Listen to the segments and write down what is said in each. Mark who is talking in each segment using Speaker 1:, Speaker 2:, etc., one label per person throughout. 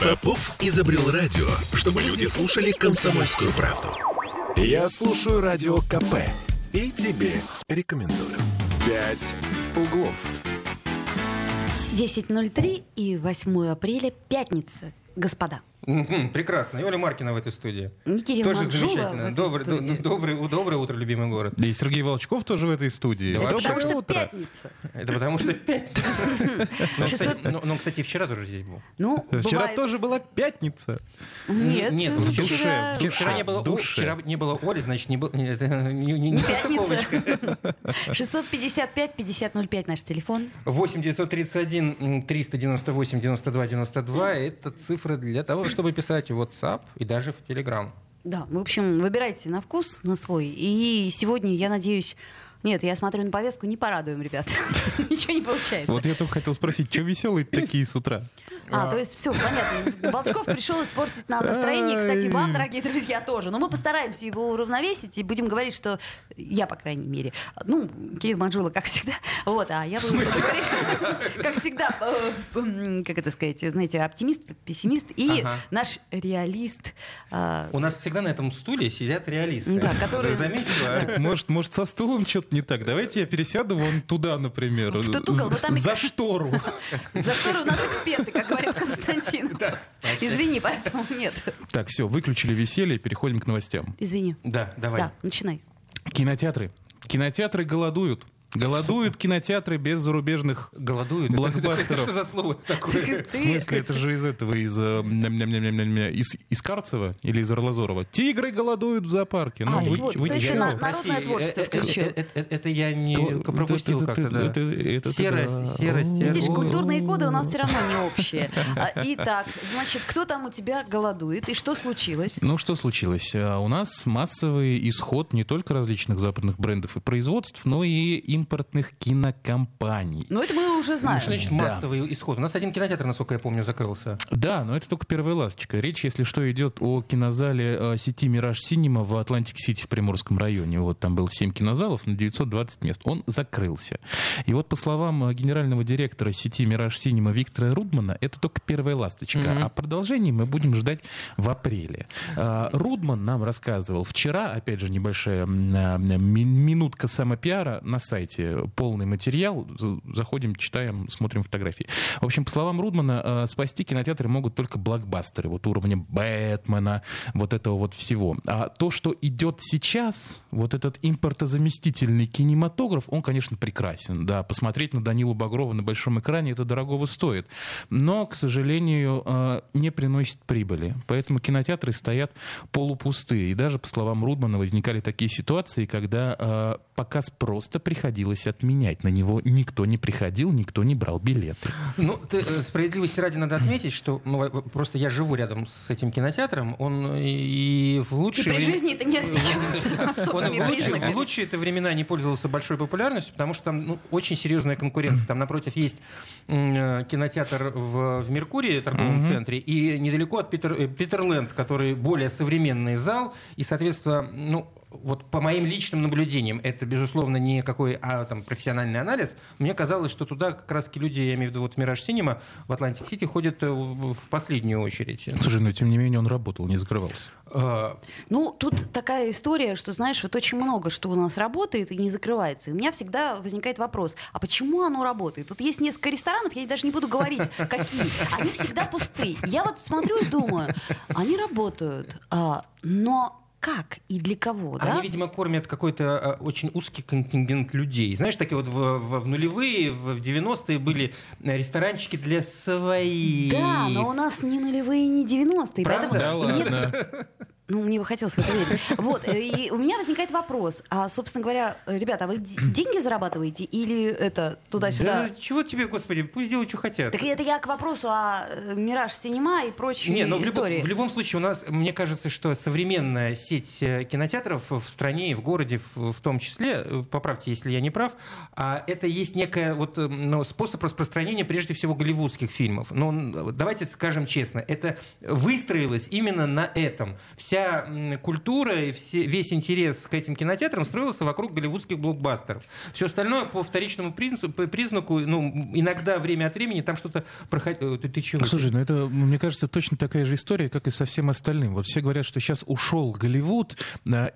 Speaker 1: Попов изобрел радио, чтобы люди слушали комсомольскую правду. Я слушаю радио КП и тебе рекомендую. «Пять углов».
Speaker 2: 10.03 и 8 апреля, пятница. Господа,
Speaker 3: Прекрасно. И Оля Маркина в этой студии.
Speaker 2: И Кирилл
Speaker 3: Тоже
Speaker 2: Манжула
Speaker 3: замечательно. Добрый, до-
Speaker 2: студии.
Speaker 3: добрый, доброе утро, любимый город.
Speaker 4: И Сергей Волчков тоже в этой студии.
Speaker 3: Да
Speaker 2: это
Speaker 3: вообще
Speaker 2: потому что
Speaker 4: утро.
Speaker 2: пятница.
Speaker 3: Это потому что пять. Ну,
Speaker 2: 600
Speaker 3: кстати, ну, ну, кстати, вчера тоже здесь был.
Speaker 2: Ну,
Speaker 4: Вчера тоже была пятница.
Speaker 2: Нет,
Speaker 3: Нет,
Speaker 4: в душе,
Speaker 2: вчера...
Speaker 3: не было вчера не было Оли, значит, не было. Это не.
Speaker 2: Пятница. 655 5005 наш телефон.
Speaker 3: 8 931 м, 398 92 92 это цифры для того, чтобы писать в WhatsApp и даже в Telegram.
Speaker 2: Да, в общем, выбирайте на вкус, на свой. И сегодня, я надеюсь... Нет, я смотрю на повестку, не порадуем, ребят. Ничего не получается.
Speaker 4: Вот я только хотел спросить, что веселые такие с утра?
Speaker 2: А, то есть все, понятно. Волчков пришел испортить нам настроение. Кстати, вам, дорогие друзья, тоже. Но мы постараемся его уравновесить и будем говорить, что я, по крайней мере, ну, Кирилл Манжула, как всегда. Вот, а я буду говорить, как всегда, э, как это сказать, знаете, оптимист, пессимист и
Speaker 3: Ага.
Speaker 2: наш реалист. а,
Speaker 3: У нас всегда на этом стуле сидят реалисты.
Speaker 2: Да, которые-
Speaker 3: заметила?
Speaker 4: Так, может, может, со стулом что-то не так? Давайте я пересяду вон туда, например.
Speaker 2: В вот там
Speaker 4: За штору.
Speaker 2: За что у нас эксперты, как говорит Константин. Извини, поэтому нет.
Speaker 4: Так, все, выключили веселье, переходим к новостям.
Speaker 2: Извини.
Speaker 3: Да, давай.
Speaker 2: Да, начинай.
Speaker 4: Кинотеатры. Кинотеатры голодуют. Голодуют кинотеатры без зарубежных
Speaker 3: Голодуют.
Speaker 4: Блокбастеров.
Speaker 3: Это что за слово такое?
Speaker 4: В смысле, это же из этого, из, э, из, из Карцева или из Орлазорова. Тигры голодуют в зоопарке.
Speaker 2: А,
Speaker 4: Ну,
Speaker 2: так
Speaker 4: вы-
Speaker 2: вот,
Speaker 4: вы
Speaker 2: есть
Speaker 4: знали?
Speaker 2: на- народное творчество
Speaker 3: э, э,
Speaker 2: включил.
Speaker 3: э, э, Это я не
Speaker 4: То-
Speaker 3: пропустил
Speaker 4: это-
Speaker 3: как-то, да.
Speaker 4: это- это-
Speaker 3: Серость,
Speaker 4: да.
Speaker 3: серость.
Speaker 2: Видишь, культурные коды у нас все равно не общие. А, Итак, значит, кто там у тебя голодует и что случилось?
Speaker 4: Ну, что случилось? А, У нас массовый исход не только различных западных брендов и производств, но и импортных кинокомпаний.
Speaker 2: Ну, это мы уже знаем.
Speaker 3: Что значит
Speaker 4: Да.
Speaker 3: массовый исход? У нас один кинотеатр, насколько я помню, закрылся.
Speaker 4: Да, но это только первая ласточка. Речь, если что, идет о кинозале э, сети «Мираж Синема» в Атлантик-Сити в Приморском районе. Вот там было 7 кинозалов на 920 мест. Он закрылся. И вот по словам э, генерального директора сети «Мираж Синема» Виктора Рудмана, это только первая ласточка.
Speaker 3: Мгм.
Speaker 4: А продолжение мы будем ждать в апреле. А, Рудман нам рассказывал вчера, опять же, небольшая минутка самопиара на сайте, полный материал. Заходим, читаем, смотрим фотографии. В общем, по словам Рудмана, э, спасти кинотеатры могут только блокбастеры, вот уровня Бэтмена, вот этого вот всего. А то, что идет сейчас, вот этот импортозаместительный кинематограф, он, конечно, прекрасен. Да, посмотреть на Данилу Багрова на большом экране, это дорогого стоит. Но, к сожалению, э, не приносит прибыли. Поэтому кинотеатры стоят полупустые. И даже, по словам Рудмана, возникали такие ситуации, когда э, показ просто приходилось отменять. На него никто не приходил, никто не брал билеты.
Speaker 3: Ну, ты, э, справедливости ради надо отметить, что ну, просто я живу рядом с этим кинотеатром, он и в
Speaker 2: И
Speaker 3: лучшие
Speaker 2: при
Speaker 3: времена-
Speaker 2: жизни это не отличался
Speaker 3: Он в лучшие, в
Speaker 2: признаками.
Speaker 3: лучшие это времена не пользовался большой популярностью, потому что там ну, очень серьезная конкуренция. Там напротив есть э, кинотеатр в, в Меркурии, торговом центре, и недалеко от Питер, э, Питерленд, который более современный зал, и, соответственно, ну, вот по моим личным наблюдениям, это, безусловно, не какой а, там, профессиональный анализ, мне казалось, что туда как раз люди, я имею в виду вот в Мираж Синема, в Атлантик-Сити ходят э, в последнюю очередь.
Speaker 4: Слушай, но тем не менее он работал, не закрывался.
Speaker 3: Э,
Speaker 2: Ну, тут такая история, что, знаешь, вот очень много что у нас работает и не закрывается. И у меня всегда возникает вопрос, а почему оно работает? Тут есть несколько ресторанов, я даже не буду говорить, какие. Они всегда пустые. Я вот смотрю и думаю, они работают, а, но как и для кого, да?
Speaker 3: Они, видимо, кормят какой-то а, очень узкий контингент людей. Знаешь, такие вот в, в- в нулевые, в, в 90-е были э, ресторанчики для своих.
Speaker 2: Да, но у нас не нулевые, не 90-е.
Speaker 3: Правда?
Speaker 2: Поэтому
Speaker 4: Да ладно.
Speaker 2: Ну, мне бы хотелось в это верить. Вот, э, и у меня возникает вопрос. А, собственно говоря, э, ребята, а вы деньги зарабатываете или это туда-сюда?
Speaker 3: Да чего тебе, господи, пусть делают, что хотят.
Speaker 2: Так это я к вопросу о э, Мираж Синема и прочей
Speaker 3: Не, но в, любо-
Speaker 2: истории.
Speaker 3: в любом случае у нас, мне кажется, что современная сеть кинотеатров в стране и в городе в, в том числе, поправьте, если я не прав, а это есть некая вот ну, способ распространения прежде всего голливудских фильмов. Но н- давайте скажем честно, это выстроилось именно на этом. Вся вся культура и все, весь интерес к этим кинотеатрам строился вокруг голливудских блокбастеров. Все остальное по вторичному принципу, признаку, ну, иногда время от времени там что-то проходило. Ты, ты чего?
Speaker 4: Слушай, ну это, мне кажется, точно такая же история, как и со всем остальным. Вот все говорят, что сейчас ушел Голливуд,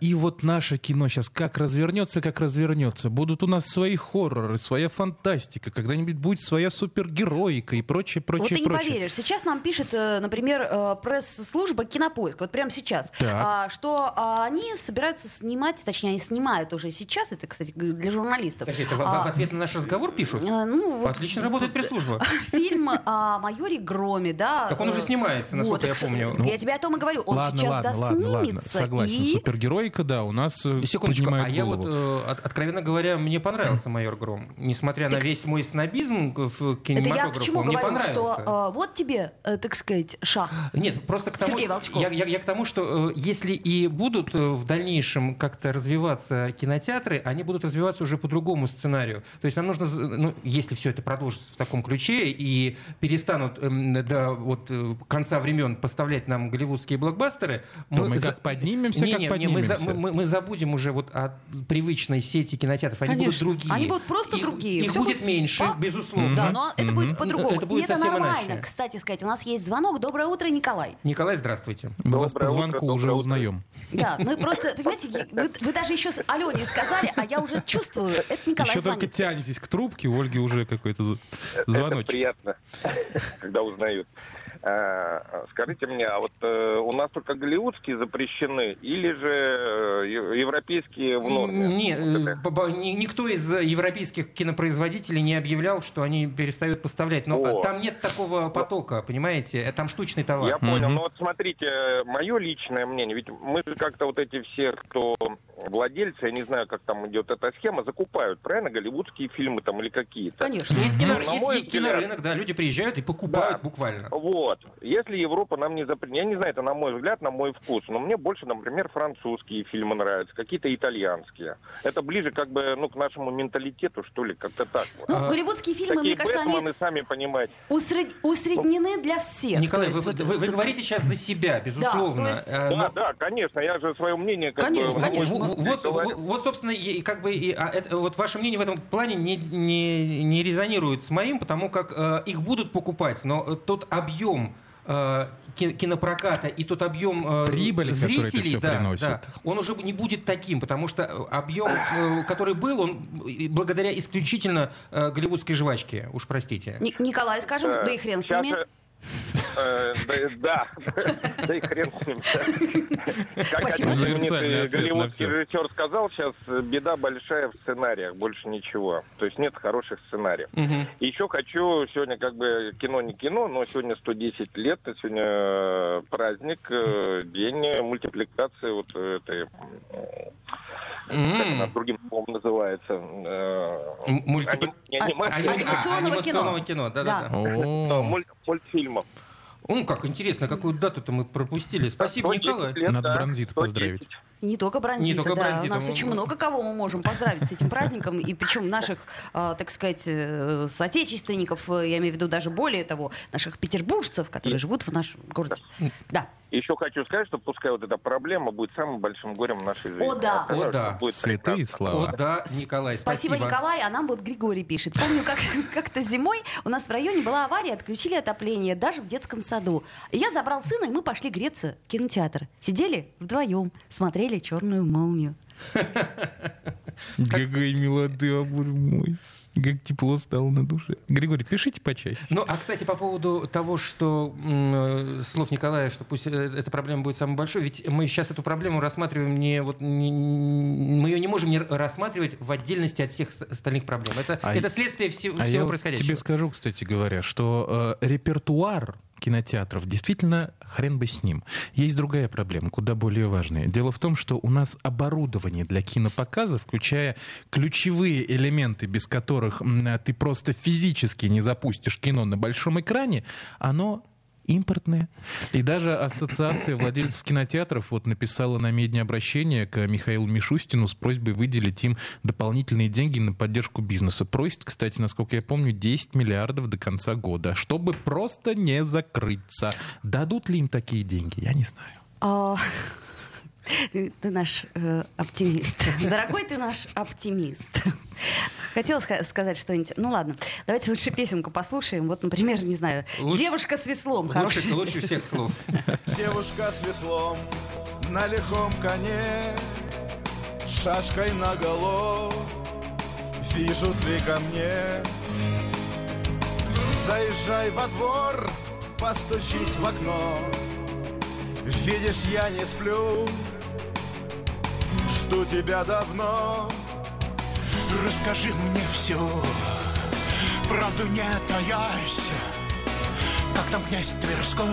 Speaker 4: и вот наше кино сейчас как развернется, как развернется. Будут у нас свои хорроры, своя фантастика, когда-нибудь будет своя супергероика и прочее, прочее,
Speaker 2: вот ты не
Speaker 4: прочее.
Speaker 2: поверишь, сейчас нам пишет, э, например, э, пресс-служба «Кинопоиск», вот прямо сейчас, а, что а, они собираются снимать, точнее, они снимают уже сейчас, это, кстати, для журналистов.
Speaker 3: Подожди, это а, в, ответ на наш разговор пишут?
Speaker 2: А, ну,
Speaker 3: вот, Отлично работает пресс-служба.
Speaker 2: Фильм о майоре Громе, да.
Speaker 3: Так он уже снимается, насколько вот, я помню.
Speaker 2: Я тебе о том и говорю, он
Speaker 4: ладно,
Speaker 2: сейчас
Speaker 4: ладно,
Speaker 2: доснимется.
Speaker 4: Ладно, ладно, согласен,
Speaker 2: и...
Speaker 4: супергероика, да, у нас
Speaker 3: Секундочку, а я вот, э, откровенно говоря, мне понравился майор Гром. Несмотря на весь мой снобизм в кинематографе, мне
Speaker 2: говорю,
Speaker 3: понравился.
Speaker 2: что э, вот тебе, э, так сказать, шаг.
Speaker 3: Нет, просто к тому,
Speaker 2: Сергей Волчков.
Speaker 3: Я, я, я к тому, что если и будут э, в дальнейшем как-то развиваться кинотеатры, они будут развиваться уже по другому сценарию. То есть нам нужно, ну, если все это продолжится в таком ключе и перестанут э, до вот, э, конца времен поставлять нам голливудские блокбастеры,
Speaker 4: то мы, мы как поднимемся,
Speaker 3: не,
Speaker 4: как
Speaker 3: не,
Speaker 4: поднимемся.
Speaker 3: Мы, мы, мы забудем уже вот от привычной сети кинотеатров. Они
Speaker 2: Конечно.
Speaker 3: будут другие.
Speaker 2: Они будут просто
Speaker 3: их,
Speaker 2: другие.
Speaker 3: Их
Speaker 2: Все
Speaker 3: будет
Speaker 2: будет...
Speaker 3: меньше,
Speaker 2: по...
Speaker 3: безусловно.
Speaker 2: Да, но это будет по-другому.
Speaker 3: Это будет
Speaker 2: И это
Speaker 3: совсем
Speaker 2: нормально,
Speaker 3: иначе.
Speaker 2: кстати сказать. У нас есть звонок. Доброе утро, Николай.
Speaker 3: Николай, здравствуйте.
Speaker 4: Мы
Speaker 5: Доброе
Speaker 4: вас по звонку
Speaker 5: утро,
Speaker 4: уже узнаем.
Speaker 2: Да, мы просто, понимаете, вы, вы даже еще с Алене сказали, а я уже чувствую, это Николай
Speaker 4: Еще
Speaker 2: звонит.
Speaker 4: только тянетесь к трубке, у Ольги уже какой-то з-
Speaker 5: Это
Speaker 4: звоночек.
Speaker 5: приятно, когда узнают. А, Скажите мне, а вот э, у нас только голливудские запрещены или же э, европейские в норме?
Speaker 3: Не,
Speaker 5: Вот
Speaker 3: э,
Speaker 5: это.
Speaker 3: по- по- ни- никто из э, европейских кинопроизводителей не объявлял, что они перестают поставлять. Но
Speaker 5: О.
Speaker 3: там нет такого потока, понимаете? Э, Там штучный товар.
Speaker 5: Я понял.
Speaker 4: Мгм.
Speaker 5: Ну вот смотрите, мое личное мнение, ведь мы же как-то вот эти все, кто владельцы, я не знаю, как там идет эта схема, закупают, правильно, голливудские фильмы там или какие-то.
Speaker 2: Конечно.
Speaker 3: Есть,
Speaker 5: Ну,
Speaker 3: кино- есть кинорынок, да, люди приезжают и покупают
Speaker 5: Да.
Speaker 3: буквально.
Speaker 5: Вот. Если Европа нам не запретит, я не знаю, это на мой взгляд, на мой вкус, но мне больше, например, французские фильмы нравятся, какие-то итальянские. Это ближе как бы, ну, к нашему менталитету, что ли, как-то так. вот.
Speaker 2: Ну, голливудские фильмы,
Speaker 5: Такие
Speaker 2: мне кажется, они
Speaker 5: Бэтмены, сами понимаете.
Speaker 2: усред- усреднены для всех.
Speaker 3: Николай, вы,
Speaker 2: есть
Speaker 3: вы-
Speaker 2: вот-
Speaker 3: вы
Speaker 2: вот-
Speaker 3: говорите сейчас за себя, безусловно.
Speaker 2: есть-
Speaker 3: Э,
Speaker 5: Да,
Speaker 3: но-
Speaker 5: да, конечно, я же свое мнение как
Speaker 2: Конечно,
Speaker 5: бы...
Speaker 2: конечно.
Speaker 3: Вот, вот, вот, вот, собственно, и, как бы и, а, это, вот ваше мнение в этом плане не, не, не резонирует с моим, потому как э, их будут покупать, но э, тот объем кинопроката и тот объем э,
Speaker 4: это
Speaker 3: зрителей, да,
Speaker 4: приносит.
Speaker 3: да, он уже не будет таким, потому что э, объем, э, который был, он благодаря исключительно э, голливудской жвачке, уж простите.
Speaker 2: Ни- Николай, скажем,
Speaker 5: Э,
Speaker 2: да и хрен с ними.
Speaker 5: Э, Да, да, да и хрен с ним. Как один знаменитый голливудский режиссер сказал, сейчас беда большая в сценариях, больше ничего. То есть нет хороших сценариев. Еще хочу, сегодня как бы кино не кино, но сегодня 110 лет, и сегодня праздник, э, день мультипликации вот этой, м, как другим словом называется, э,
Speaker 3: М- мультипли-
Speaker 5: аним- не
Speaker 2: А- Анимационного кино.
Speaker 3: кино, да, да,
Speaker 2: Да.
Speaker 5: мультфильмов.
Speaker 3: Ну, как интересно, какую дату-то мы пропустили. Спасибо,
Speaker 5: 110
Speaker 3: Николай.
Speaker 5: лет,
Speaker 4: Надо
Speaker 5: да,
Speaker 4: Бронзита
Speaker 5: 110.
Speaker 4: поздравить.
Speaker 2: Не только бронзита,
Speaker 3: Не только
Speaker 2: да.
Speaker 3: бронзита.
Speaker 2: У нас очень много кого мы можем поздравить с этим праздником, и причем наших, а, так сказать, э, соотечественников, э, я имею в виду даже более того, наших петербуржцев, которые живут в нашем городе. Да.
Speaker 5: Еще хочу сказать, что пускай вот эта проблема будет самым большим горем в нашей жизни.
Speaker 2: О, да.
Speaker 3: О, да.
Speaker 5: будет
Speaker 4: Святые слова.
Speaker 3: О, да, Николай,
Speaker 2: Спасибо,
Speaker 3: спасибо.
Speaker 2: Николай. А нам вот Григорий пишет. Помню, как, как-то зимой у нас в районе была авария, отключили отопление даже в детском саду. Я забрал сына, и мы пошли греться в кинотеатр. Сидели вдвоем, смотрели черную молнию.
Speaker 4: Какая милота, боже мой. Как тепло стало на душе. Григорий, пишите почаще.
Speaker 3: Ну, а, кстати, по поводу того, что э, слов Николая, что пусть э, эта проблема будет самой большой, ведь мы сейчас эту проблему рассматриваем не вот не- мы ее не можем не рассматривать в отдельности от всех ст- остальных проблем. Это,
Speaker 4: А
Speaker 3: это следствие всего,
Speaker 4: А
Speaker 3: всего
Speaker 4: я
Speaker 3: происходящего.
Speaker 4: тебе скажу, кстати говоря, что э, репертуар кинотеатров действительно хрен бы с ним. Есть другая проблема, куда более важная. Дело в том, что у нас оборудование для кинопоказа, включая ключевые элементы, без которых ты просто физически не запустишь кино на большом экране, оно импортные. И даже ассоциация владельцев кинотеатров вот написала на медне обращение к Михаилу Мишустину с просьбой выделить им дополнительные деньги на поддержку бизнеса. Просит, кстати, насколько я помню, 10 миллиардов до конца года, чтобы просто не закрыться. Дадут ли им такие деньги, я не знаю.
Speaker 2: А, Ты наш э, оптимист. Дорогой ты наш оптимист. Хотела сказать что-нибудь. Ну ладно, давайте лучше песенку послушаем. Вот, например, не знаю,
Speaker 3: Лучше-
Speaker 2: девушка с веслом.
Speaker 3: Лучше, лучше всех слов.
Speaker 6: Девушка с веслом на лихом коне, шашкой наголо. Вижу ты ко мне. Заезжай во двор, постучись в окно. Видишь, я не сплю, жду тебя давно.
Speaker 7: Расскажи мне все, правду не таясь. Как там князь Тверской,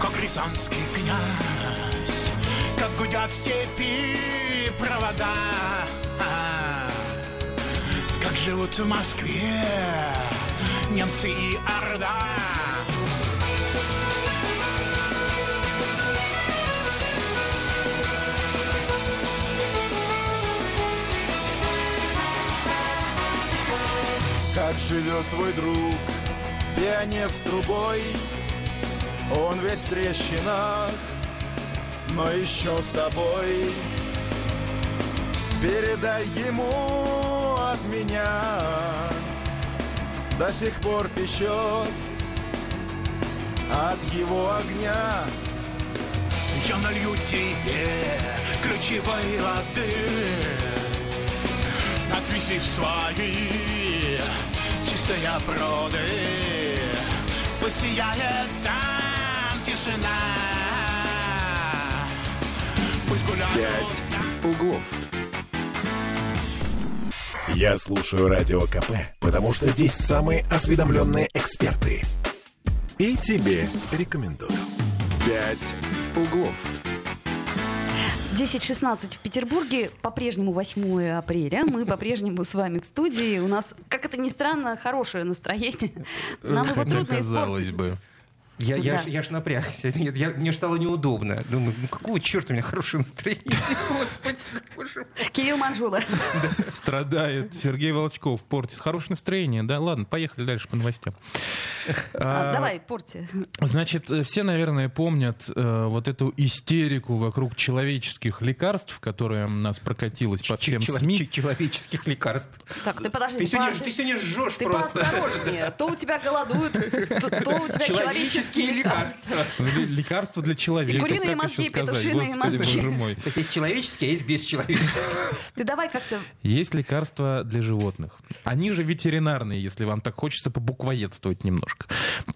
Speaker 7: как рязанский князь, как гудят степи провода, как живут в Москве немцы и Орда.
Speaker 6: Как живет твой друг, пионер с трубой? Он весь в трещинах, но еще с тобой. Передай ему от меня. До сих пор печет от его огня.
Speaker 7: Я налью тебе ключевой воды Отвези в свои чистые пруды Пусть сияет там тишина Пусть гуляют
Speaker 1: «Пять углов». Я слушаю Радио КП, потому что здесь самые осведомленные эксперты. И тебе рекомендую. «Пять углов».
Speaker 2: 10.16 в Петербурге, по-прежнему 8 апреля. Мы по-прежнему с вами в студии. У нас, как это ни странно, хорошее настроение. Нам его трудно
Speaker 4: казалось
Speaker 2: испортить.
Speaker 4: бы.
Speaker 3: Я, я,
Speaker 2: Да.
Speaker 3: ж, я ж напрягся. Нет, я, мне стало неудобно. Думаю, ну какого черта у меня хорошее настроение? Господи, боже мой.
Speaker 2: Кирилл Манжула.
Speaker 4: Страдает Сергей Волчков, портит хорошее настроение. Да, ладно, поехали дальше по новостям.
Speaker 2: А, Давай, порти.
Speaker 4: Значит, э, все, наверное, помнят э, вот эту истерику вокруг человеческих лекарств, которая у нас прокатилась по всем СМИ.
Speaker 3: Человеческих лекарств.
Speaker 2: Так, ты подожди.
Speaker 3: Ты сегодня,
Speaker 2: подожди.
Speaker 3: ты сегодня жжешь
Speaker 2: Ты
Speaker 3: просто.
Speaker 2: поосторожнее. То у тебя голодуют, то, то у тебя человеческие лекарства.
Speaker 4: Ле- Лекарства для человека.
Speaker 2: И куриные мозги,
Speaker 4: еще сказать?
Speaker 2: петушиные мозги.
Speaker 3: Так есть человеческие, а есть бесчеловеческие.
Speaker 2: Ты давай как-то...
Speaker 4: Есть лекарства для животных. Они же ветеринарные, если вам так хочется побуквоедствовать немножко.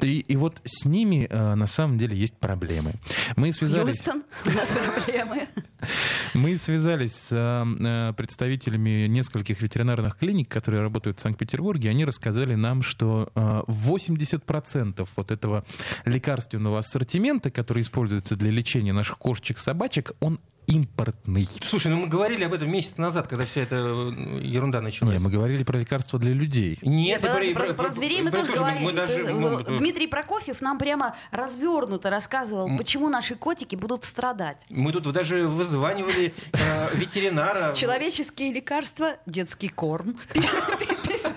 Speaker 4: И, и вот с ними э, на самом деле есть проблемы. Мы связались...
Speaker 2: Юстон, у нас проблемы.
Speaker 4: Мы связались с э, э, представителями нескольких ветеринарных клиник, которые работают в Санкт-Петербурге. Они рассказали нам, что э, 80% вот этого лекарственного ассортимента, который используется для лечения наших кошечек-собачек, он импортный.
Speaker 3: Слушай, ну мы говорили об этом месяц назад, когда вся эта э, ерунда началась.
Speaker 4: Не, мы говорили про лекарства для людей.
Speaker 3: Нет,
Speaker 2: Нет, подожди,
Speaker 3: и
Speaker 2: про, про зверей мы тоже говорили.
Speaker 3: Мы даже,
Speaker 2: Ты-
Speaker 3: ну,
Speaker 2: Дмитрий Прокофьев нам прямо развернуто рассказывал, почему наши котики будут страдать.
Speaker 3: мы тут даже вызванивали э, ветеринара.
Speaker 2: Человеческие лекарства, детский корм. Пишет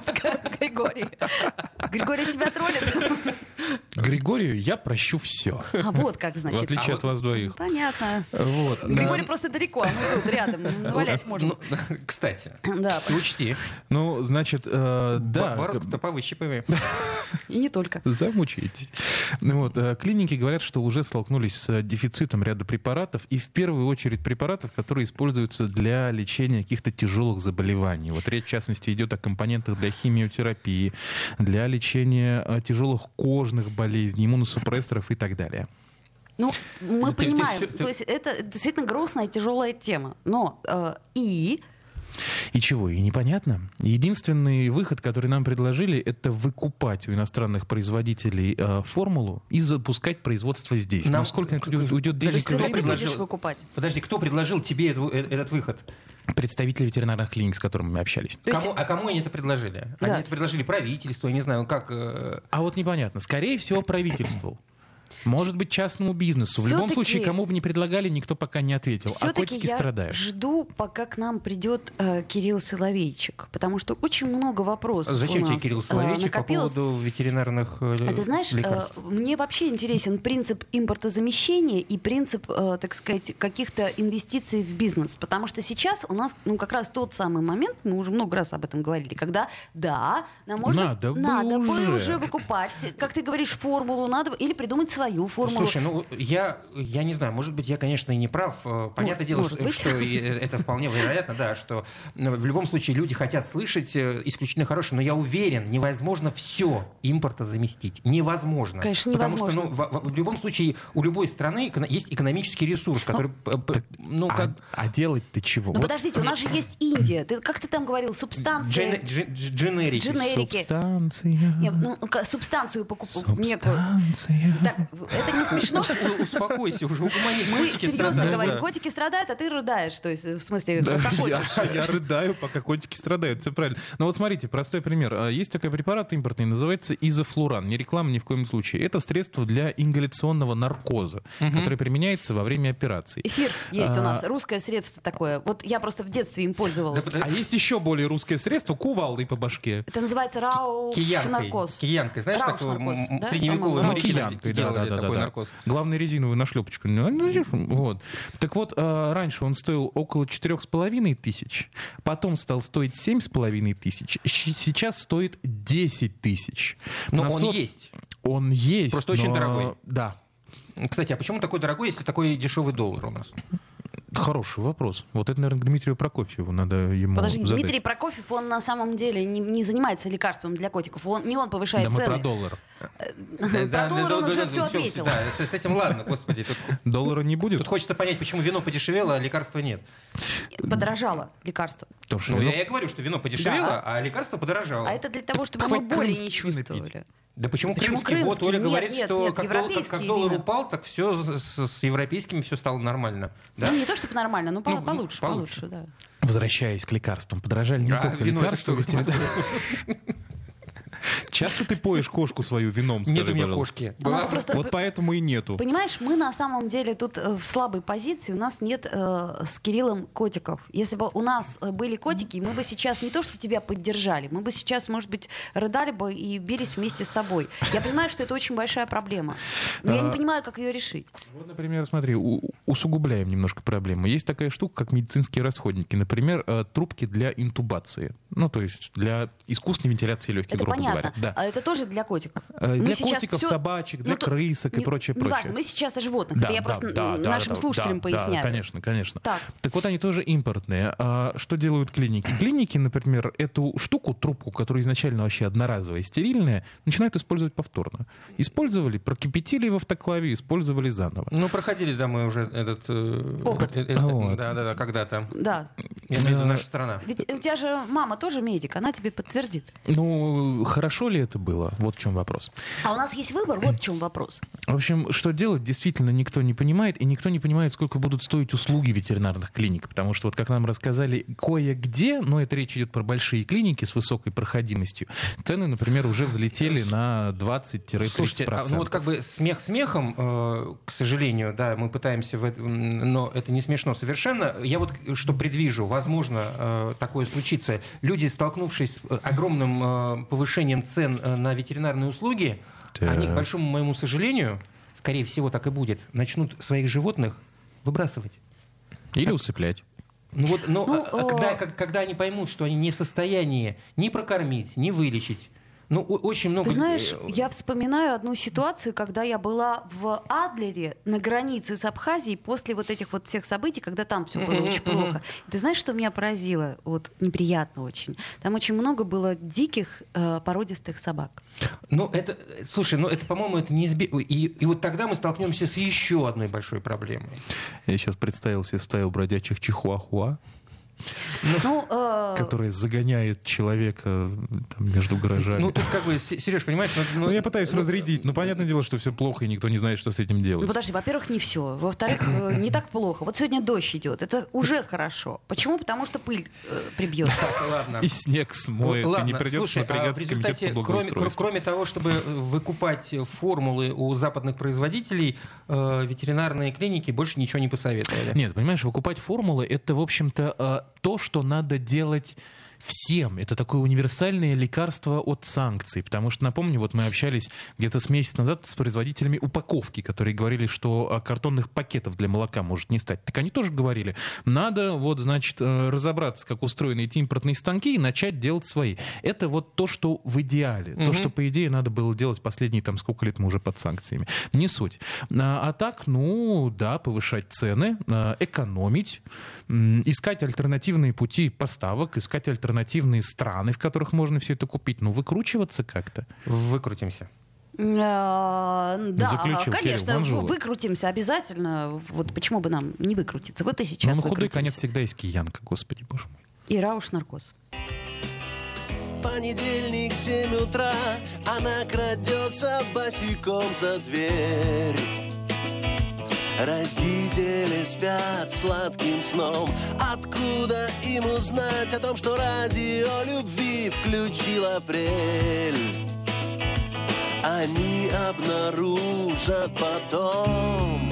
Speaker 2: Григорий. Григорий тебя троллит?
Speaker 4: Григорию я прощу все.
Speaker 2: А вот как
Speaker 4: В
Speaker 2: значит.
Speaker 4: отличие
Speaker 3: а
Speaker 4: от вас двоих.
Speaker 2: Понятно.
Speaker 4: Вот.
Speaker 2: Григорий
Speaker 4: Да.
Speaker 2: просто далеко, а мы тут рядом. Навалять можем.
Speaker 3: Ну, кстати,
Speaker 2: Да,
Speaker 3: учти,
Speaker 4: Ну, значит, э, да.
Speaker 3: бородку-то повыщипывай.
Speaker 2: и не только.
Speaker 4: Замучаетесь. Ну Вот, э, клиники говорят, что уже столкнулись с дефицитом ряда препаратов, и в первую очередь препаратов, которые используются для лечения каких-то тяжелых заболеваний. Вот речь, в частности, идет о компонентах для химиотерапии, для лечения э, тяжелых кожных болезней, иммуносупрессоров и так далее.
Speaker 2: Ну, мы
Speaker 3: ты- ты
Speaker 2: понимаем,
Speaker 3: всё- ты-
Speaker 2: то есть это действительно грустная, тяжелая тема. Но э, и
Speaker 4: И чего? И непонятно. Единственный выход, который нам предложили, это выкупать у иностранных производителей э, формулу и запускать производство здесь.
Speaker 3: Нам-
Speaker 4: сколько это уйдет
Speaker 3: Подожди,
Speaker 4: денег?
Speaker 2: ты,
Speaker 3: кто
Speaker 2: ты
Speaker 3: предложил?
Speaker 2: выкупать.
Speaker 3: Подожди, кто предложил тебе эту- э, этот выход?
Speaker 4: Представители ветеринарных клиник, с которыми мы общались.
Speaker 2: То есть-
Speaker 3: Кому, а кому они это предложили?
Speaker 2: Да.
Speaker 3: Они это предложили правительству, я не знаю, как... э,
Speaker 4: А вот непонятно. Скорее всего, правительству. Может быть, частному бизнесу. В любом случае, кому бы не предлагали, никто пока не ответил. А котики
Speaker 2: я
Speaker 4: страдают.
Speaker 2: жду, пока к нам придет э, Кирилл Соловейчик, потому что очень много вопросов
Speaker 3: Зачем
Speaker 2: у
Speaker 3: тебе
Speaker 2: нас,
Speaker 3: Кирилл
Speaker 2: э,
Speaker 3: Соловейчик по
Speaker 2: накопилось.
Speaker 3: поводу ветеринарных э,
Speaker 2: А ты знаешь, э,
Speaker 3: лекарств?
Speaker 2: мне вообще интересен принцип импортозамещения и принцип, э, так сказать, каких-то инвестиций в бизнес. Потому что сейчас у нас, ну, как раз тот самый момент, мы уже много раз об этом говорили, когда, да, нам можно,
Speaker 4: Надо бы
Speaker 2: надо бы
Speaker 4: уже.
Speaker 2: уже выкупать, как ты говоришь, формулу, надо или придумать свою формулу.
Speaker 3: Слушай, ну я, я не знаю, может быть, я, конечно, и не прав. Э, Понятное дело,
Speaker 2: может
Speaker 3: что,
Speaker 2: быть.
Speaker 3: что э, это вполне вероятно, да, что ну, в любом случае люди хотят слышать э, исключительно хорошее, но я уверен, невозможно все импорта заместить. Невозможно.
Speaker 2: Конечно,
Speaker 3: Потому что
Speaker 2: невозможно.
Speaker 3: ну, в, в- в любом случае у любой страны есть экономический ресурс, который, п- ну,
Speaker 4: А,
Speaker 3: как
Speaker 4: а делать-то чего?
Speaker 2: Ну
Speaker 4: Вот
Speaker 2: подождите, у нас же есть Индия. Ты, как ты там говорил, субстанции?
Speaker 3: джене- дж- дж- дженерики.
Speaker 2: Дженерики.
Speaker 4: Субстанция.
Speaker 2: Не, ну, субстанцию покупать некую.
Speaker 4: Субстанция.
Speaker 2: Так, это не смешно.
Speaker 3: Успокойся, уже угомонись.
Speaker 2: Мы серьезно говорим, котики страдают, а ты рыдаешь. То есть, в смысле, как
Speaker 4: я,
Speaker 2: хочешь.
Speaker 4: я рыдаю, пока котики страдают, все правильно. Но вот смотрите, простой пример. А, Есть такой препарат импортный, называется изофлуран. Не реклама ни в коем случае. Это средство для ингаляционного наркоза, который применяется во время операций.
Speaker 2: Эфир есть у
Speaker 4: А,
Speaker 2: нас, русское средство такое. Вот я просто в детстве им пользовалась.
Speaker 4: А есть еще более русское средство кувалдой по башке.
Speaker 2: Это называется
Speaker 3: Киянкой.
Speaker 2: наркоз.
Speaker 3: Киянкой. Знаешь, такой средневековый моряки делали
Speaker 4: да,
Speaker 3: такой
Speaker 4: да.
Speaker 3: наркоз.
Speaker 4: Главное, резиновую нашлепочку. Вот. Так вот, а, раньше он стоил около четырех с половиной тысяч, потом стал стоить семь с половиной тысяч, щ- сейчас стоит 10 тысяч.
Speaker 3: Но
Speaker 4: На
Speaker 3: он
Speaker 4: сот-
Speaker 3: есть.
Speaker 4: Он есть.
Speaker 3: Просто очень
Speaker 4: но-
Speaker 3: дорогой.
Speaker 4: Да.
Speaker 3: Кстати, а почему такой дорогой, если такой дешевый доллар у нас?
Speaker 4: Хороший вопрос. Вот это, наверное, к Дмитрию Прокофьеву надо ему
Speaker 2: Подожди,
Speaker 4: задать.
Speaker 2: Дмитрий Прокофьев, он на самом деле не, не занимается лекарством для котиков. Он, не он повышает
Speaker 4: Да мы
Speaker 2: цены.
Speaker 4: про доллар.
Speaker 2: Про доллар он уже все ответил.
Speaker 3: Да, с, этим ладно, господи.
Speaker 4: Доллара не будет?
Speaker 3: тут хочется понять, почему вино подешевело, а лекарства нет.
Speaker 2: Подорожало лекарство.
Speaker 3: Ну, я и говорю, что вино подешевело,
Speaker 2: Да.
Speaker 3: а лекарство подорожало.
Speaker 2: А это для того, чтобы мы боли не чувствовали.
Speaker 3: Да почему,
Speaker 2: Почему
Speaker 3: крымский? Вот
Speaker 2: крымский?
Speaker 3: Оля
Speaker 2: Нет,
Speaker 3: говорит,
Speaker 2: нет,
Speaker 3: что
Speaker 2: нет,
Speaker 3: как, дол- как- как доллар
Speaker 2: вина.
Speaker 3: упал, так все с, с европейскими все стало нормально. Да?
Speaker 2: Ну, не то, чтобы нормально, но по-
Speaker 3: Ну, ну,
Speaker 2: получше,
Speaker 3: получше.
Speaker 2: получше, да.
Speaker 4: Возвращаясь к лекарствам, подорожали не
Speaker 3: А,
Speaker 4: только лекарства. Часто ты поешь кошку свою вином,
Speaker 3: Нет
Speaker 4: скажи,
Speaker 3: у меня
Speaker 4: пожалуйста?
Speaker 3: кошки.
Speaker 2: У нас просто-
Speaker 4: Вот поэтому и нету.
Speaker 2: Понимаешь, мы на самом деле тут э, в слабой позиции, у нас нет э, с Кириллом котиков. Если бы у нас э, были котики, мы бы сейчас не то, что тебя поддержали, мы бы сейчас, может быть, рыдали бы и бились вместе с тобой. Я понимаю, что это очень большая проблема, но я не
Speaker 4: А,
Speaker 2: понимаю, как ее решить.
Speaker 4: Вот, например, смотри, у- усугубляем немножко проблему. Есть такая штука, как медицинские расходники. Например, э, трубки для интубации. Ну, то есть для искусственной вентиляции легких,
Speaker 2: Это
Speaker 4: грубо
Speaker 2: понятно.
Speaker 4: Говоря. Да.
Speaker 2: А это тоже для котиков.
Speaker 4: Э,
Speaker 2: Мы
Speaker 4: для
Speaker 2: сейчас
Speaker 4: котиков,
Speaker 2: всё-
Speaker 4: собачек, для
Speaker 2: Ну,
Speaker 4: крысок и
Speaker 2: не-
Speaker 4: прочее,
Speaker 2: неважно,
Speaker 4: прочее.
Speaker 2: мы сейчас о животных. это я просто м, нашим
Speaker 4: да,
Speaker 2: слушателям
Speaker 4: да,
Speaker 2: поясняю.
Speaker 4: Да, конечно, конечно.
Speaker 2: Так.
Speaker 4: вот они тоже импортные. А что делают клиники? Клиники, например, эту штуку, трубку, которая изначально вообще одноразовая, стерильная, начинают использовать повторно. Использовали, прокипятили в автоклаве, использовали заново.
Speaker 3: Ну, проходили, да, мы уже этот... э,
Speaker 2: Опыт.
Speaker 3: э, э,
Speaker 4: Вот.
Speaker 3: Да, да, да, когда-то.
Speaker 2: Да.
Speaker 3: Я имею в виду
Speaker 4: Э,
Speaker 3: наша страна.
Speaker 2: Ведь у тебя же мама тоже медик, она тебе подтвердит.
Speaker 4: Ну, хорошо ли это было? Вот в чем вопрос.
Speaker 2: А у нас есть выбор, вот в чем вопрос.
Speaker 4: В общем, что делать, действительно никто не понимает, и никто не понимает, сколько будут стоить услуги ветеринарных клиник. Потому что, вот как нам рассказали, кое-где, но это речь идет про большие клиники с высокой проходимостью, цены, например, уже взлетели на 20-30%.
Speaker 3: Слушайте, а, ну вот как бы смех смехом, э, к сожалению, да, мы пытаемся, в это, но это не смешно совершенно. Я вот что предвижу, возможно, э, такое случится. Люди, столкнувшись с э, огромным э, повышением цен э, на ветеринарные услуги,
Speaker 4: Так.
Speaker 3: они, к большому моему сожалению, скорее всего так и будет, начнут своих животных выбрасывать.
Speaker 4: Или усыплять.
Speaker 3: Ну вот, но
Speaker 2: Ну,
Speaker 3: а, а когда,
Speaker 2: э,
Speaker 3: как- когда они поймут, что они не в состоянии ни прокормить, ни вылечить, ну очень много.
Speaker 2: Ты знаешь,
Speaker 3: э,
Speaker 2: я вспоминаю одну ситуацию, когда я была в Адлере на границе с Абхазией после вот этих вот всех событий, когда там все было очень плохо. Ты знаешь, что меня поразило? Вот неприятно очень. Там очень много было диких э, породистых собак.
Speaker 3: Ну, это, слушай, ну это, по-моему, это неизбежно. И, и вот тогда мы столкнемся с еще одной большой проблемой.
Speaker 4: Я сейчас представил себе стаю бродячих чихуахуа.
Speaker 2: Ну, э,
Speaker 4: которая загоняет человека там, между гаражами.
Speaker 3: Ну, тут как бы, Сереж, понимаешь, ну,
Speaker 4: Ну, я пытаюсь разрядить. Ну, понятное дело, что все плохо, и никто не знает, что с этим
Speaker 2: Ну,
Speaker 4: делать.
Speaker 2: подожди, во-первых, не все. Во-вторых, э, не так плохо. Вот сегодня дождь идет. Это уже хорошо. Почему? Потому что пыль э, прибьет.
Speaker 3: Так, ладно.
Speaker 4: И снег смоет,
Speaker 3: Ладно,
Speaker 4: и не придется
Speaker 3: слушай, а в
Speaker 4: напрягаться комитет
Speaker 3: результате,
Speaker 4: по
Speaker 3: кроме, кроме того, чтобы выкупать формулы у западных производителей, э, ветеринарные клиники больше ничего не посоветовали.
Speaker 4: Нет, понимаешь, выкупать формулы это, в общем-то, э, то, что надо делать всем. Это такое универсальное лекарство от санкций. Потому что, напомню, вот мы общались где-то с месяц назад с производителями упаковки, которые говорили, что э, картонных пакетов для молока может не стать. Так они тоже говорили, надо вот, значит, э, разобраться, как устроены эти импортные станки и начать делать свои. Это вот то, что в идеале. То, что, по идее, надо было делать последние, там, сколько лет мы уже под санкциями. Не суть. А, а так, ну, да, повышать цены, а, экономить, искать альтернативные пути поставок, искать альтернативные страны, в которых можно все это купить. Ну, выкручиваться как-то.
Speaker 3: Выкрутимся.
Speaker 2: Э, Да,
Speaker 4: Заключил
Speaker 2: конечно, выкрутимся обязательно. Вот почему бы нам не выкрутиться? Вот и сейчас
Speaker 4: ну, на худой конец всегда есть киянка, господи боже мой.
Speaker 2: И рауш наркоз.
Speaker 8: Понедельник, 7 утра Она крадется босиком за дверь Родители спят сладким сном. Откуда им узнать о том, что радио любви включил апрель? Они обнаружат потом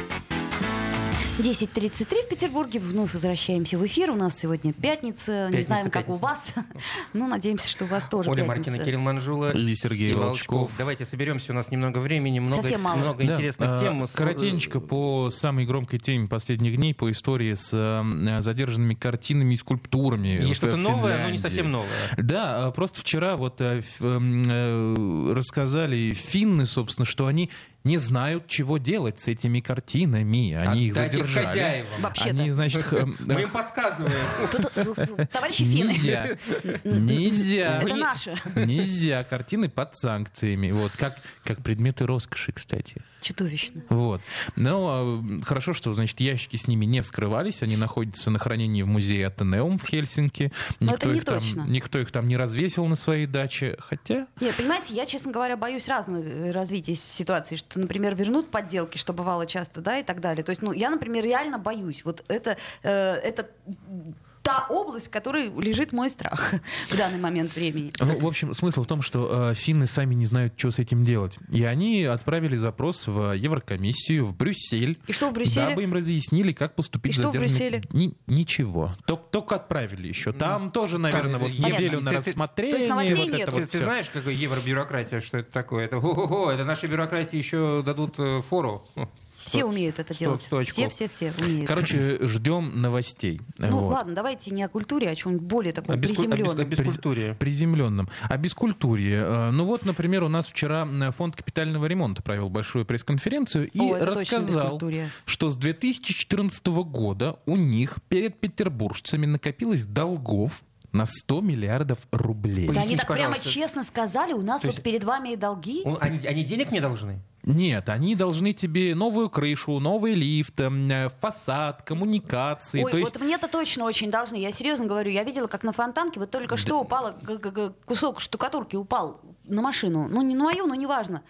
Speaker 2: 10.33 в Петербурге. Вновь возвращаемся в эфир. У нас сегодня пятница. не
Speaker 3: Пятница,
Speaker 2: знаем, как
Speaker 3: пятница.
Speaker 2: у вас. Ну, надеемся, что у вас тоже
Speaker 3: Оля
Speaker 2: пятница.
Speaker 3: Маркина, Кирилл Манжула
Speaker 4: И Сергей Волчков.
Speaker 3: Давайте соберемся, у нас немного времени, много, много
Speaker 4: Да,
Speaker 3: интересных
Speaker 4: а,
Speaker 3: тем. С-
Speaker 4: Коротенько по самой громкой теме последних дней, по истории с э, задержанными картинами и скульптурами.
Speaker 3: Есть
Speaker 4: в
Speaker 3: что-то новое, но не совсем новое.
Speaker 4: Да, а, просто вчера вот э, ф- э, рассказали финны, собственно, что они не знают, чего делать с этими картинами. Они их задержали.
Speaker 3: хозяевам.
Speaker 2: Вообще-то.
Speaker 4: Они, значит,
Speaker 3: Мы им подсказываем.
Speaker 2: Э, товарищи финны.
Speaker 4: Нельзя. Нельзя.
Speaker 2: Это наши.
Speaker 4: Нельзя. Картины под санкциями. Вот как, как предметы роскоши, кстати.
Speaker 2: Чудовищно.
Speaker 4: Вот. Но э, хорошо, что, значит, ящики с ними не вскрывались. Они находятся на хранении в музее Атенеум в Хельсинки.
Speaker 2: Но это не
Speaker 4: их там,
Speaker 2: точно.
Speaker 4: никто их там не развесил на своей даче. Хотя...
Speaker 2: Нет, понимаете, я, честно говоря, боюсь разных э, развитий ситуации, что, например, вернут подделки, что бывало часто, да, и так далее. То есть, ну, я, например, реально боюсь. Вот это, э, это та область, в которой лежит мой страх в данный момент времени.
Speaker 4: Ну, в общем, смысл в том, что э, финны сами не знают, что с этим делать. И они отправили запрос в Еврокомиссию, в Брюссель.
Speaker 2: И что в Брюсселе?
Speaker 4: Дабы им разъяснили, как поступить
Speaker 2: И
Speaker 4: с
Speaker 2: что в Брюсселе?
Speaker 4: Ни- ничего. Только, только отправили еще. Там тоже, наверное, вот
Speaker 3: Понятно.
Speaker 4: неделю на
Speaker 3: Ты- ты-
Speaker 4: рассмотрение.
Speaker 2: то есть новостей
Speaker 4: вот это
Speaker 2: нету.
Speaker 4: вот
Speaker 3: Ты, ты
Speaker 4: всё.
Speaker 3: знаешь, какая евробюрократия, что это такое? Это, ого-го, это нашей бюрократии еще дадут э, фору.
Speaker 2: Все умеют это делать. Все, все, все умеют.
Speaker 4: Короче, ждем новостей.
Speaker 2: ну
Speaker 4: Вот.
Speaker 2: ладно, давайте не о культуре, а о чем более таком
Speaker 3: О беску- о бес- о
Speaker 2: приземленном.
Speaker 3: бескультуре.
Speaker 4: Приземленном. О бескультуре. Ну вот, например, у нас вчера э, фонд капитального ремонта провел большую пресс-конференцию и
Speaker 2: О,
Speaker 4: рассказал, что с 2014 года у них перед петербуржцами накопилось долгов на 100 миллиардов рублей.
Speaker 2: Да они
Speaker 3: Поясните,
Speaker 2: так прямо
Speaker 3: пожалуйста.
Speaker 2: честно сказали, у нас
Speaker 3: То
Speaker 2: вот перед вами и долги.
Speaker 3: Он- Они, они денег не должны?
Speaker 4: Нет, они должны тебе новую крышу, новый лифт, э, фасад, коммуникации.
Speaker 2: Ой,
Speaker 4: То есть
Speaker 2: вот мне-то точно очень должны. Я серьезно говорю, я видела, как на фонтанке вот только что упала г- г- кусок штукатурки упал на машину. Ну, не на мою, но неважно.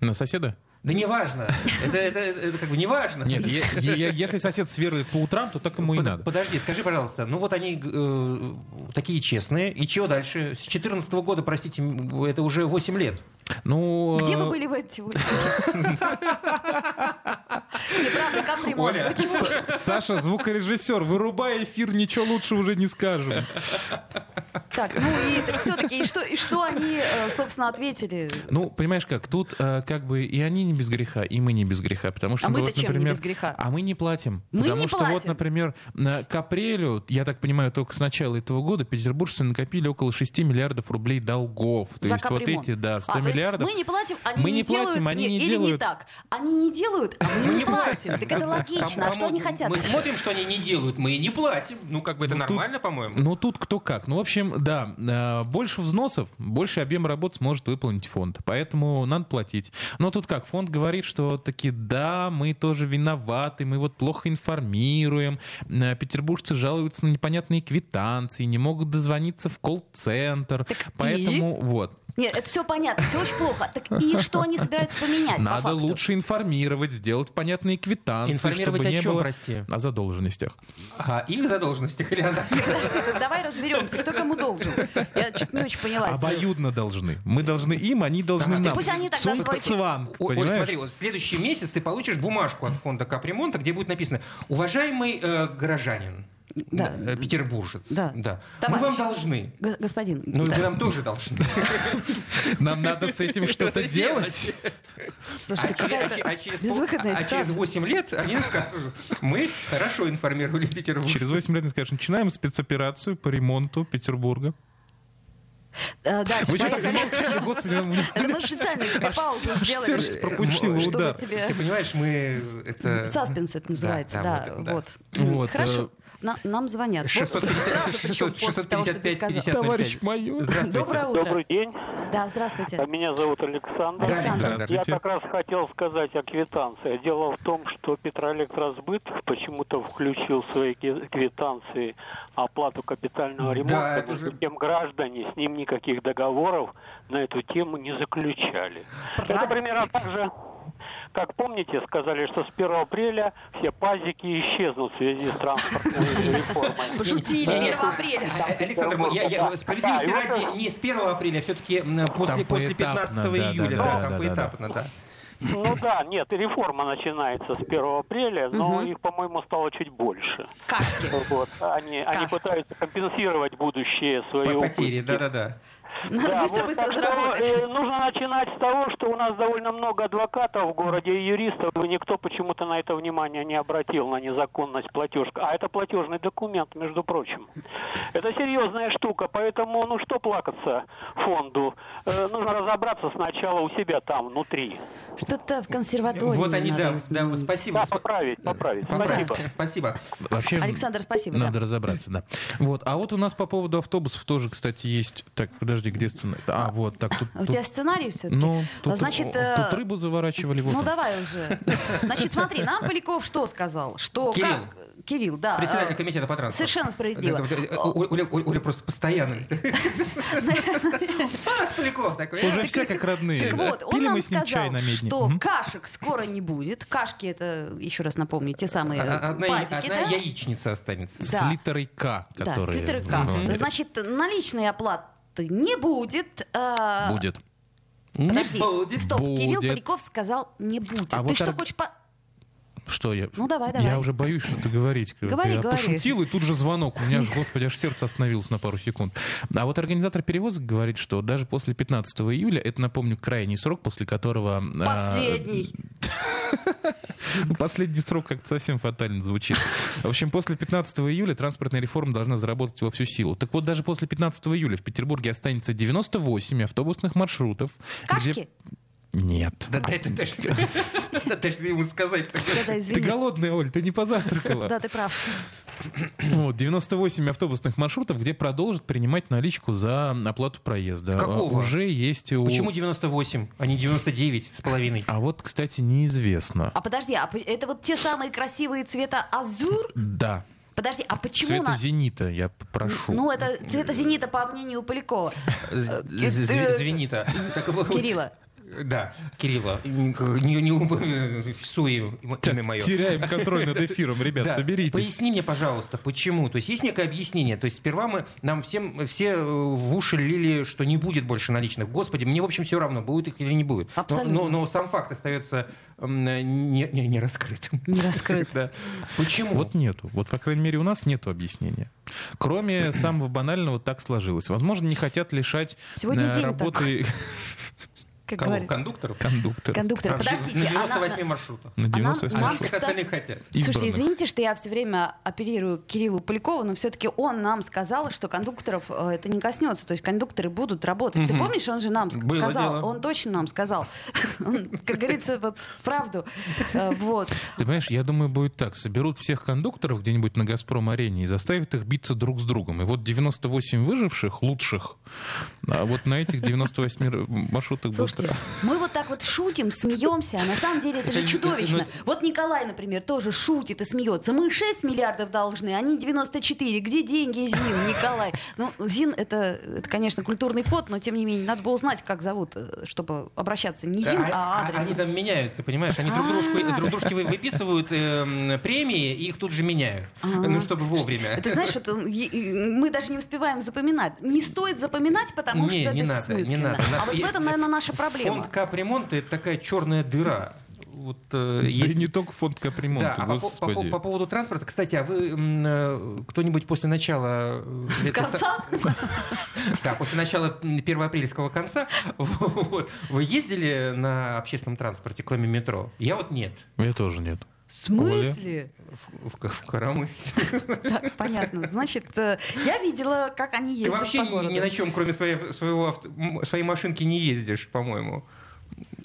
Speaker 4: на соседа?
Speaker 3: Да неважно. Это, это, это как бы неважно.
Speaker 4: Нет, е- е- если сосед сверует по утрам, то так ему и
Speaker 3: Под-
Speaker 4: надо.
Speaker 3: Подожди, скажи, пожалуйста, ну вот они э, такие честные, и чего дальше? С 14 года, простите, это уже 8 лет.
Speaker 4: Ну,
Speaker 2: Где
Speaker 4: э,
Speaker 2: вы были в эти вот? Неправда, капремонт.
Speaker 3: Оля.
Speaker 4: Саша, звукорежиссер, вырубай эфир, ничего лучше уже не скажем.
Speaker 2: Так, ну и все-таки, и что, и что они, э, собственно, ответили?
Speaker 4: Ну, понимаешь как, тут э, как бы и они не без греха, и мы не без греха, потому что...
Speaker 2: А
Speaker 4: ну,
Speaker 2: мы-то
Speaker 4: вот,
Speaker 2: чем не
Speaker 4: например,
Speaker 2: без греха?
Speaker 4: А мы не платим.
Speaker 2: Мы
Speaker 4: потому
Speaker 2: не
Speaker 4: что вот,
Speaker 2: платим.
Speaker 4: например, на- к апрелю, я так понимаю, только с начала этого года петербуржцы накопили около 6 миллиардов рублей долгов. То
Speaker 2: За
Speaker 4: есть вот
Speaker 2: капремонт.
Speaker 4: эти, да, 100
Speaker 2: А, то есть
Speaker 4: миллиардов.
Speaker 2: мы не платим, они
Speaker 4: Мы
Speaker 2: не,
Speaker 4: не платим,
Speaker 2: делают,
Speaker 4: они не
Speaker 2: или
Speaker 4: делают.
Speaker 2: не так. Они не делают, а мы не платим. Так это логично. А что они хотят?
Speaker 3: Мы смотрим, что они не делают, мы и не платим. Ну, как бы это
Speaker 4: Ну,
Speaker 3: нормально, по-моему.
Speaker 4: Ну, тут кто как. Ну, в общем, да, э, больше взносов, больше объем работ сможет выполнить фонд. Поэтому надо платить. Но тут как, фонд говорит, что таки да, мы тоже виноваты, мы вот плохо информируем. Э, Петербуржцы жалуются на непонятные квитанции, не могут дозвониться в колл-центр.
Speaker 2: И?
Speaker 4: Поэтому вот.
Speaker 2: Нет, это все понятно, все очень плохо. Так и что они собираются поменять? по
Speaker 4: Надо
Speaker 2: факту?
Speaker 4: лучше информировать, сделать понятные квитанции,
Speaker 3: Информировать
Speaker 4: чтобы
Speaker 3: о
Speaker 4: не
Speaker 3: чем,
Speaker 4: было
Speaker 3: прости?
Speaker 4: о задолженностях.
Speaker 3: А их задолженностях или она?
Speaker 2: Подожди, давай разберемся, кто кому должен. Я чуть не очень поняла.
Speaker 4: Обоюдно должны. Мы должны им, они должны нам.
Speaker 2: Пусть они тогда свой-
Speaker 3: О- смотри, вот в следующий месяц ты получишь бумажку от фонда капремонта, где будет написано «Уважаемый э, горожанин,
Speaker 2: Да.
Speaker 3: э, петербуржец,
Speaker 2: Да.
Speaker 3: мы
Speaker 2: Товарищ.
Speaker 3: вам должны».
Speaker 2: Г- Господин.
Speaker 3: Ну, и
Speaker 2: да.
Speaker 3: вы нам тоже должны.
Speaker 4: Нам надо с этим что-то делать.
Speaker 2: Слушайте,
Speaker 3: а, через- а
Speaker 2: какая-то
Speaker 3: а
Speaker 2: безвыходная
Speaker 3: а через
Speaker 2: ситуация.
Speaker 3: 8 лет они скажут, мы хорошо информировали Петербург.
Speaker 4: Через 8 лет, скажешь, начинаем спецоперацию по ремонту Петербурга.
Speaker 2: Дальше,
Speaker 4: Вы что так замолчали, господи?
Speaker 2: Это мы специально тебе паузу сделали.
Speaker 4: удар.
Speaker 2: тебе...
Speaker 3: Ты понимаешь, мы это...
Speaker 2: Саспенс это называется, да,
Speaker 3: да, вот это, да.
Speaker 2: вот.
Speaker 4: Вот,
Speaker 2: Хорошо,
Speaker 4: э,
Speaker 2: На- нам звонят. Вот
Speaker 3: 650,
Speaker 2: сразу причем после того, что ты
Speaker 3: 655,
Speaker 2: сказал.
Speaker 3: 50.
Speaker 4: Товарищ майор.
Speaker 2: Доброе утро.
Speaker 9: Добрый день.
Speaker 2: Да, здравствуйте.
Speaker 9: А Меня зовут Александр.
Speaker 2: Александр.
Speaker 9: Я как раз хотел сказать о квитанции. Дело в том, что Петроэлектросбыт почему-то включил в свои квитанции оплату капитального ремонта.
Speaker 3: Да, это
Speaker 9: Между
Speaker 3: же-
Speaker 9: тем граждане с ним никаких договоров на эту тему не заключали. Это
Speaker 2: Правильно.
Speaker 9: примерно так же, как помните, сказали, что с 1 апреля все пазики исчезнут в связи с транспортной реформой.
Speaker 2: Пошутили, 1 апреля.
Speaker 3: Александр, я, я справедливости ради не с 1 апреля, все-таки после,
Speaker 4: Там
Speaker 3: после
Speaker 4: поэтапно,
Speaker 3: 15
Speaker 4: да, да,
Speaker 3: июля,
Speaker 4: да,
Speaker 3: там поэтапно, да.
Speaker 9: Ну да, нет, реформа начинается с 1 апреля, но
Speaker 2: Мгм.
Speaker 9: их, по-моему, стало чуть больше.
Speaker 2: Кашки.
Speaker 9: Вот. Они, они пытаются компенсировать будущие свои.
Speaker 3: Потери, да-да-да.
Speaker 2: Надо
Speaker 9: Да,
Speaker 2: быстро-быстро
Speaker 9: вот, что,
Speaker 2: заработать.
Speaker 9: э, нужно начинать с того, что у нас довольно много адвокатов в городе и юристов, и никто почему-то на это внимание не обратил, на незаконность платежка. А это платежный документ, между прочим. Это серьезная штука, поэтому, ну что плакаться фонду? Э, нужно разобраться сначала у себя там, внутри.
Speaker 2: Что-то в консерватории
Speaker 3: Вот они, да, да, спасибо.
Speaker 9: Да, поправить, поправить.
Speaker 3: Поправь.
Speaker 9: Спасибо.
Speaker 3: Спасибо.
Speaker 4: Вообще,
Speaker 2: Александр, спасибо. да.
Speaker 4: Надо разобраться, да. Вот. А вот у нас по поводу автобусов тоже, кстати, есть... Так, подожди, где сценарий? А, вот, так, тут...
Speaker 2: А У
Speaker 4: тут-
Speaker 2: тебя сценарий все-таки?
Speaker 4: Ну, тут,
Speaker 2: Значит,
Speaker 4: о,
Speaker 2: э,
Speaker 4: тут рыбу заворачивали. Вот
Speaker 2: Ну
Speaker 4: он.
Speaker 2: давай уже. Значит, смотри, нам Поляков что сказал? Что
Speaker 3: Кирилл.
Speaker 2: как- Кирилл, да.
Speaker 3: Председатель
Speaker 2: э,
Speaker 3: комитета по транспорту.
Speaker 2: Совершенно справедливо.
Speaker 3: Да, Оля, просто постоянно. Поляков такой.
Speaker 4: Уже
Speaker 3: э,
Speaker 4: все как родные.
Speaker 2: Так вот, он
Speaker 4: Пили
Speaker 2: нам
Speaker 4: мы с ним
Speaker 2: сказал,
Speaker 4: чай на медне.
Speaker 2: что кашек скоро не будет. Кашки это, еще раз напомню, те самые
Speaker 3: а- я-
Speaker 2: пазики,
Speaker 3: одна
Speaker 2: да?
Speaker 3: яичница останется.
Speaker 4: С
Speaker 2: да.
Speaker 4: литерой К,
Speaker 2: Да, с литерой К. Значит, наличной оплаты не будет. а,
Speaker 4: Будет.
Speaker 2: Подожди,
Speaker 3: будет.
Speaker 2: стоп, Кирилл. Поляков сказал не будет.
Speaker 4: А
Speaker 2: Ты
Speaker 4: вот
Speaker 2: что
Speaker 4: так-
Speaker 2: хочешь по...
Speaker 4: Что я?
Speaker 2: Ну, давай, давай.
Speaker 4: Я уже боюсь что-то говорить.
Speaker 2: Говори,
Speaker 4: я
Speaker 2: говори.
Speaker 4: пошутил, и тут же звонок. У меня, аж, господи, аж сердце остановилось на пару секунд. А вот организатор перевозок говорит, что даже после 15 июля, это, напомню, крайний срок, после которого... а,
Speaker 2: Последний.
Speaker 4: Последний срок как-то совсем фатально звучит. В общем, после 15 июля транспортная реформа должна заработать во всю силу. Так вот, даже после 15 июля в Петербурге останется 98 автобусных маршрутов. где-
Speaker 2: Кашки?
Speaker 4: Нет.
Speaker 3: Да дай ты что- да ему сказать.
Speaker 4: Ты голодная, Оль, ты не позавтракала.
Speaker 2: Да, ты прав.
Speaker 4: Вот, 98 автобусных маршрутов, где продолжат принимать наличку за оплату проезда.
Speaker 3: Какого?
Speaker 4: А, Уже есть у...
Speaker 3: Почему 98, а не 99 с половиной?
Speaker 4: А вот, кстати, неизвестно.
Speaker 2: А подожди, а это вот те самые красивые цвета азур?
Speaker 4: Да.
Speaker 2: Подожди, а почему
Speaker 4: Цвета
Speaker 2: на...
Speaker 4: зенита, я прошу.
Speaker 2: Ну, это цвета зенита, по мнению Полякова.
Speaker 3: З-
Speaker 2: Э, э,
Speaker 3: Звенита.
Speaker 2: Кирилла.
Speaker 3: Да, Кирилла. Не, не всуй имя мое.
Speaker 4: Теряем контроль над эфиром, ребят,
Speaker 3: Да.
Speaker 4: соберитесь.
Speaker 3: Поясни мне, пожалуйста, почему? То есть есть некое объяснение. То есть сперва мы нам всем все э, в уши лили, что не будет больше наличных. Господи, мне в общем все равно, будет их или не будет. Но-
Speaker 2: Абсолютно.
Speaker 3: Но, но сам факт остается не, не- не раскрытым.
Speaker 2: Не раскрыт.
Speaker 3: Да. Почему?
Speaker 4: Вот нету. Вот, по крайней мере, у нас нету объяснения. Кроме самого банального, так сложилось. Возможно, не хотят лишать
Speaker 2: Сегодня
Speaker 4: э,
Speaker 2: день
Speaker 4: работы
Speaker 2: Как
Speaker 3: Кого?
Speaker 2: говорят.
Speaker 3: Кондукторов?
Speaker 4: кондукторов.
Speaker 2: Кондукторы.
Speaker 3: А,
Speaker 2: Подождите,
Speaker 3: на
Speaker 2: а на-
Speaker 3: 98 маршрутах.
Speaker 4: На
Speaker 2: А нам-
Speaker 4: 98
Speaker 3: А
Speaker 2: нам,
Speaker 3: нам всех остальных хотят.
Speaker 2: Слушайте,
Speaker 4: избранных.
Speaker 2: извините, что я все время оперирую Кириллу Полякову, но все-таки он нам сказал, что кондукторов э, это не коснется. То есть кондукторы будут работать. Ты
Speaker 3: Мгм.
Speaker 2: помнишь, он же нам
Speaker 3: Было
Speaker 2: сказал,
Speaker 3: дело.
Speaker 2: он точно нам сказал. Он, Как говорится, вот правду. Э, Вот.
Speaker 4: Ты понимаешь, я думаю, будет так. Соберут всех кондукторов где-нибудь на «Газпром-арене» и заставят их биться друг с другом. И вот 98 выживших, лучших, а вот на этих 98 р- маршрутах будет...
Speaker 2: Слушайте, мы вот так вот шутим, смеемся, а на самом деле это же
Speaker 3: Это-
Speaker 2: чудовищно. Вот Николай, например, тоже шутит и смеется. Мы 6 миллиардов должны, они 94. Где деньги, Зин, Николай? Ну, Зин это, это, конечно, культурный код, но тем не менее, надо было узнать, как зовут, э, чтобы обращаться не Зин, а адрес.
Speaker 3: Они там меняются, понимаешь? Они друг, дружку,
Speaker 2: А.
Speaker 3: друг дружке вы- выписывают эм, премии и их тут же меняют. Ну, чтобы вовремя.
Speaker 2: Ты знаешь, вот, мы даже не успеваем запоминать. Не стоит запоминать, потому что
Speaker 3: не надо, не
Speaker 2: бессмысленно.
Speaker 3: надо.
Speaker 2: А вот в этом, наверное, наша проблема.
Speaker 3: Фонд капремонта это такая черная дыра. Вот, э,
Speaker 4: Да
Speaker 3: есть-
Speaker 4: и не только фонд капремонта,
Speaker 3: Да, а по, по- по-
Speaker 4: господи.
Speaker 3: по поводу транспорта, кстати, а вы э, кто-нибудь после начала э,
Speaker 2: Конца?
Speaker 3: да, после начала м, первоапрельского конца, вот, вы ездили на общественном транспорте, кроме метро? Я вот нет.
Speaker 4: Я тоже нет.
Speaker 2: В смысле?
Speaker 3: В, в, в Коромысле.
Speaker 2: Так, понятно. Значит, э, я видела, как они
Speaker 3: Ты
Speaker 2: ездят
Speaker 3: вообще
Speaker 2: по городу.
Speaker 3: ни на чем, кроме своей, своего своей машинки, не ездишь, по-моему.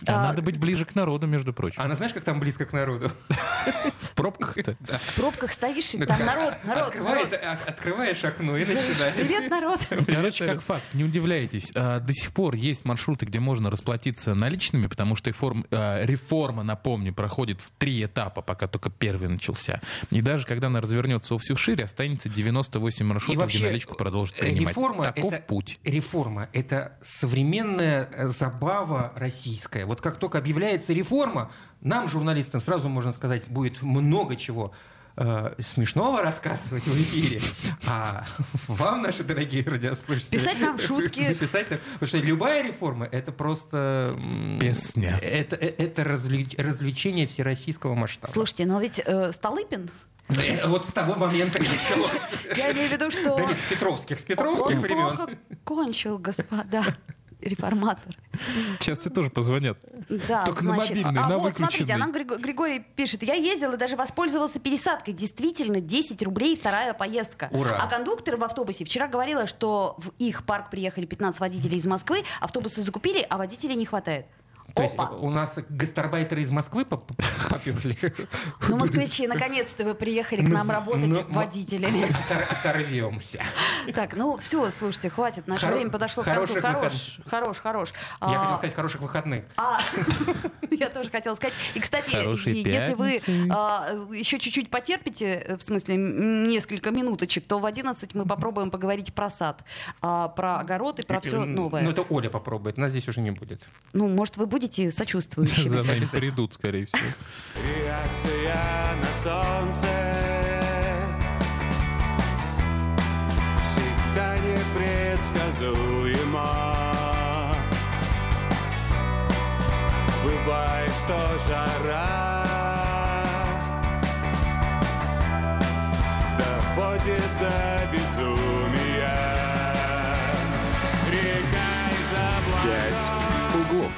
Speaker 4: А
Speaker 2: А,
Speaker 4: надо быть ближе к народу, между прочим.
Speaker 3: А она знаешь, как там близко к народу?
Speaker 4: в пробках-то.
Speaker 2: В пробках стоишь, и там народ, народ,
Speaker 3: а- Открываешь окно и начинаешь.
Speaker 2: Привет, народ.
Speaker 4: Короче, как факт, не удивляйтесь. а, До сих пор есть маршруты, где можно расплатиться наличными, потому что реформ- реформа, напомню, проходит в три этапа, пока только первый начался. И даже когда она развернется во всю шире, останется 98 маршрутов, где наличку продолжат принимать.
Speaker 3: реформа
Speaker 4: Таков
Speaker 3: это,
Speaker 4: путь.
Speaker 3: Реформа — это современная забава российская. Вот как только объявляется реформа, нам, журналистам, сразу можно сказать, будет много чего э, смешного рассказывать в эфире, а вам, наши дорогие радиослушатели...
Speaker 2: Писать нам шутки.
Speaker 3: Писать нам... Потому что любая реформа — это просто...
Speaker 4: Песня.
Speaker 3: Это, э, это развлеч- развлечение всероссийского масштаба.
Speaker 2: Слушайте, но ведь э, Столыпин
Speaker 3: Э, Вот с того момента и началось.
Speaker 2: Я имею в виду, что
Speaker 3: Да нет, с Петровских, с Петровских
Speaker 2: он
Speaker 3: времен.
Speaker 2: плохо кончил, господа реформатор.
Speaker 4: Сейчас тебе тоже позвонят.
Speaker 2: Да,
Speaker 4: Только на
Speaker 2: значит,
Speaker 4: мобильный,
Speaker 2: а
Speaker 4: на
Speaker 2: вот, смотрите, а нам Григо- Григорий пишет, я ездил и даже воспользовался пересадкой. Действительно, 10 рублей вторая поездка.
Speaker 3: Ура.
Speaker 2: А кондуктор в автобусе вчера говорила, что в их парк приехали 15 водителей из Москвы, автобусы закупили, а водителей не хватает.
Speaker 3: То есть у нас гастарбайтеры из Москвы поп- поперли?
Speaker 2: Ну, москвичи, наконец-то вы приехали к нам работать
Speaker 3: ну,
Speaker 2: водителями.
Speaker 3: Отор- Оторвемся.
Speaker 2: Так, ну все, слушайте, хватит, наше время подошло к концу. Хорош, хорош, хорош.
Speaker 3: Я
Speaker 2: А,
Speaker 3: хотел сказать хороших выходных.
Speaker 2: А, я тоже хотела сказать. И, кстати, если вы а, еще чуть-чуть потерпите, э, в смысле несколько минуточек, то в 11 мы попробуем поговорить про сад, а, про огород и про все новое.
Speaker 3: Ну, это Оля попробует, нас здесь уже не будет.
Speaker 2: Ну, может, вы будете сочувствующими.
Speaker 4: За нами придут, скорее всего.
Speaker 10: Реакция на солнце Всегда непредсказуема Бывает, что жара Доводит до безумия Река из облаков
Speaker 1: «Пять углов».